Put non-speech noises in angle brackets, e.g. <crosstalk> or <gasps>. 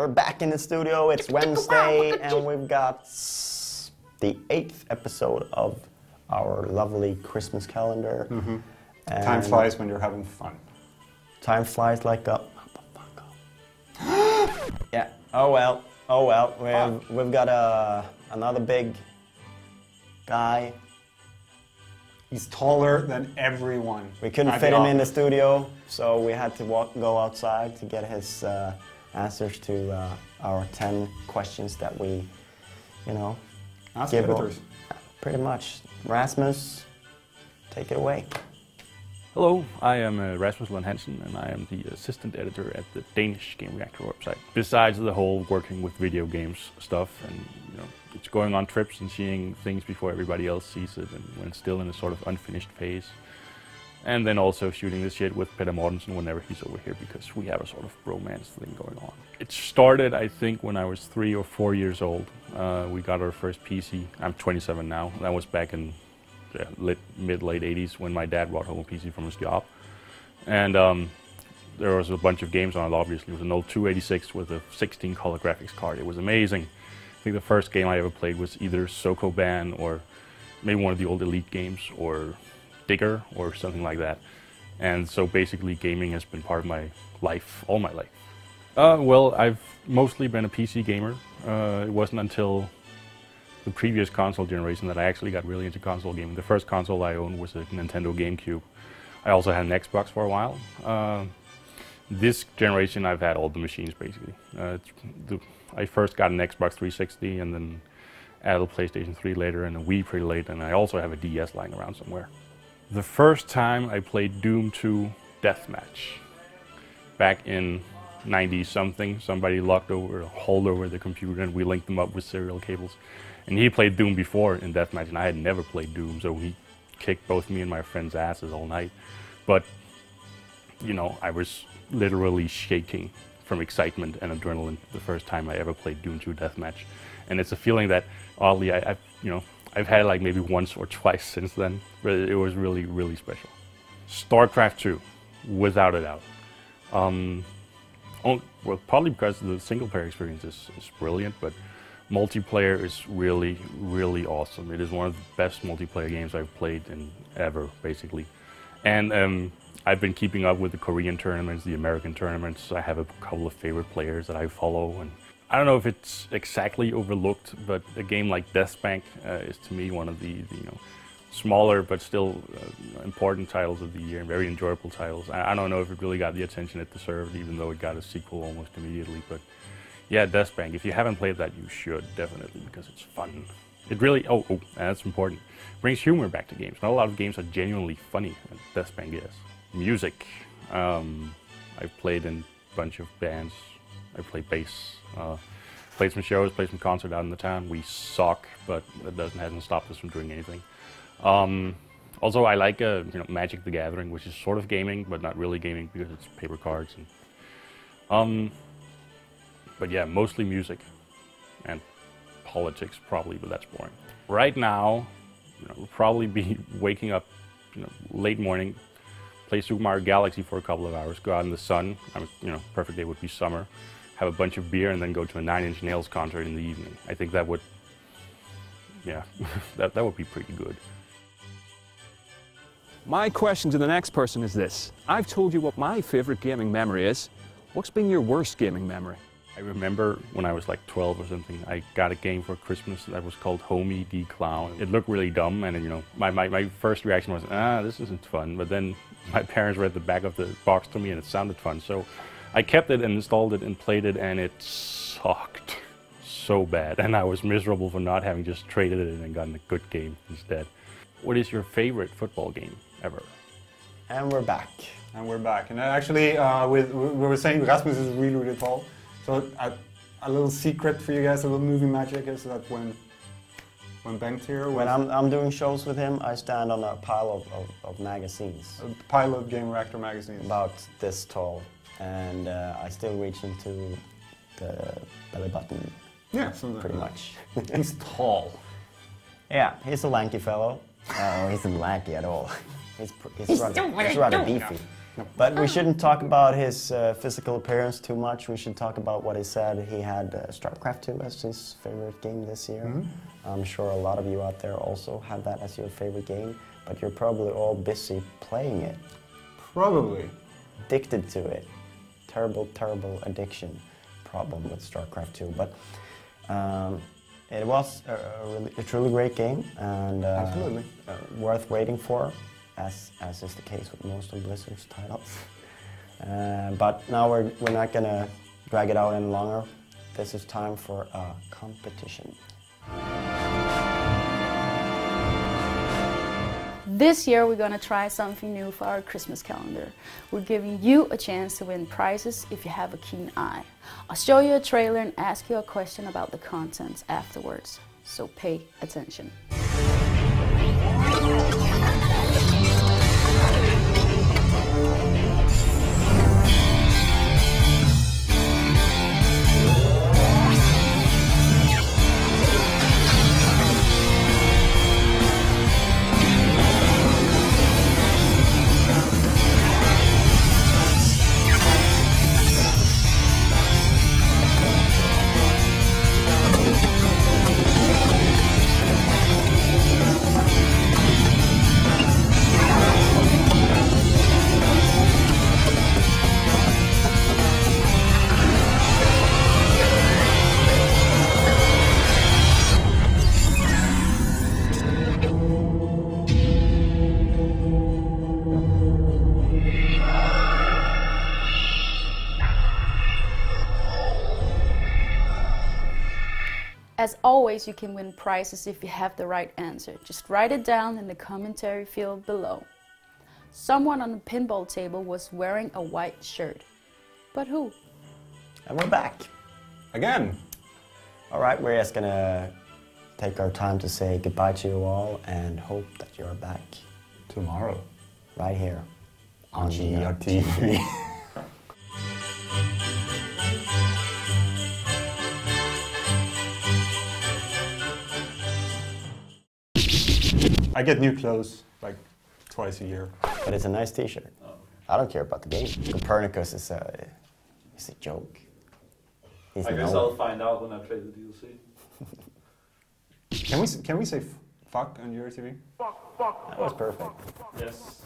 We're back in the studio. It's Wednesday, and we've got the eighth episode of our lovely Christmas calendar. Mm-hmm. Time And flies when you're having fun. Time flies like a. <gasps> yeah. Oh well. Oh well. We've ah. we've got a another big guy. He's taller than everyone. We couldn't fit him in the studio, so we had to walk, go outside to get his uh, answers to uh, our 10 questions that we, you know, Ask give editors. pretty much. Rasmus, take it away. Hello, I am uh, Rasmus Lund Hansen, and I am the assistant editor at the Danish Gamereactor website. Besides the whole working with video games stuff, and you know, it's going on trips and seeing things before everybody else sees it, and when it's still in a sort of unfinished phase. And then also shooting this shit with Peter Mortensen whenever he's over here because we have a sort of bromance thing going on. It started, I think, when I was three or four years old. Uh, we got our first PC. I'm 27 now. That was back in the mid late 80s when my dad brought home a PC from his job. And um, there was a bunch of games on it, obviously. It was an old 286 with a 16 color graphics card. It was amazing. I think the first game I ever played was either Sokoban or maybe one of the old Elite games or Digger or something like that. And so basically, gaming has been part of my life, all my life. Uh, well, I've mostly been a PC gamer. Uh, it wasn't until the previous console generation that I actually got really into console gaming. The first console I owned was a Nintendo GameCube. I also had an Xbox for a while. Uh, this generation, I've had all the machines basically. Uh, the, I first got an Xbox 360 and then added a PlayStation 3 later and a Wii pretty late, and I also have a DS lying around somewhere. The first time I played Doom 2 Deathmatch back in 90 something, somebody locked over, a hauled over the computer, and we linked them up with serial cables. And he played Doom before in Deathmatch, and I had never played Doom, so he kicked both me and my friend's asses all night. But, you know, I was literally shaking from excitement and adrenaline the first time I ever played Doom 2 Deathmatch. And it's a feeling that, oddly, I, I've, you know, I've had it like maybe once or twice since then, but it was really, really special. StarCraft 2, without a doubt. Um, on- well, probably because the single player experience is, is brilliant, but multiplayer is really, really awesome. It is one of the best multiplayer games I've played in ever, basically. And um, I've been keeping up with the Korean tournaments, the American tournaments. I have a couple of favorite players that I follow, and I don't know if it's exactly overlooked, but a game like DeathSpank uh, is to me one of the, the you know smaller but still uh, important titles of the year and very enjoyable titles. I, I don't know if it really got the attention it deserved, even though it got a sequel almost immediately. But yeah, DeathSpank. If you haven't played that, you should definitely because it's fun. It really oh oh that's important. Brings humor back to games. Not a lot of games are genuinely funny. and DeathSpank is. Music. Um, I've played in a bunch of bands. I play bass. Uh, played some shows, played some concert out in the town. We suck, but that doesn't hasn't stopped us from doing anything. Um, also, I like uh, you know Magic: The Gathering, which is sort of gaming, but not really gaming because it's paper cards. And, um, but yeah, mostly music and politics, probably, but that's boring. Right now, you know, we'll probably be <laughs> waking up, you know, late morning, play Super Mario Galaxy for a couple of hours, go out in the sun. I mean, you know, perfect day would be summer. Have a bunch of beer and then go to a Nine Inch Nails concert in the evening. I think that would, yeah, <laughs> that that would be pretty good. My question to the next person is this. I've told you what my favorite gaming memory is. What's been your worst gaming memory? I remember when I was like 12 or something, I got a game for Christmas that was called Homie D Clown. It looked really dumb, and you know, my, my, my first reaction was, ah, this isn't fun. But then my <laughs> parents read the back of the box to me, and it sounded fun. So I kept it and installed it and played it, and it sucked so bad. And I was miserable for not having just traded it and gotten a good game instead. What is your favorite football game ever? And we're back. And we're back. And actually, uh, with, we we were saying Rasmus is really, really tall. So a, a little secret for you guys, a little movie magic is that when when Bengt here When I'm, I'm doing shows with him, I stand on a pile of, of, of magazines a pile of Gamereactor magazine. about this tall, and uh, I still reach into the belly button Yeah, something pretty like much. that. <laughs> He's tall. yeah, he's a lanky fellow. Oh, he's not lanky at all. He's, pr- he's, rather, he's rather beefy. But we shouldn't talk about his uh, physical appearance too much. We should talk about what he said. He had uh, StarCraft 2 as his favorite game this year. Mhm. I'm sure a lot of you out there also have that as your favorite game, but you're probably all busy playing it, Probably. addicted to it. Terrible, terrible addiction problem with StarCraft 2. But um, it was a, a, really, a truly great game and uh, Absolutely. uh, worth waiting for, as, as is the case with most of Blizzard's titles. <laughs> Uh, but now we're, we're not gonna drag it out any longer. This is time for a competition. This year we're gonna try something new for our Christmas calendar. We're giving you a chance to win prizes if you have a keen eye. I'll show you a trailer and ask you a question about the contents afterwards, so pay attention. As always, you can win prizes if you have the right answer. Just write it down in the commentary field below. Someone on the pinball table was wearing a white shirt. But who? And we're back. Again. All right, we're just gonna take our time to say goodbye to you all and hope that you're back Tomorrow. right here On GRTV. GRTV. <laughs> I get new clothes like twice a year. But it's a nice T-shirt. Oh, I don't care about the game. Copernicus is a, is a joke. He's I guess no- I'll find out when I play the DLC. Can we can we say f- fuck on GRTV? That was perfect. Yes.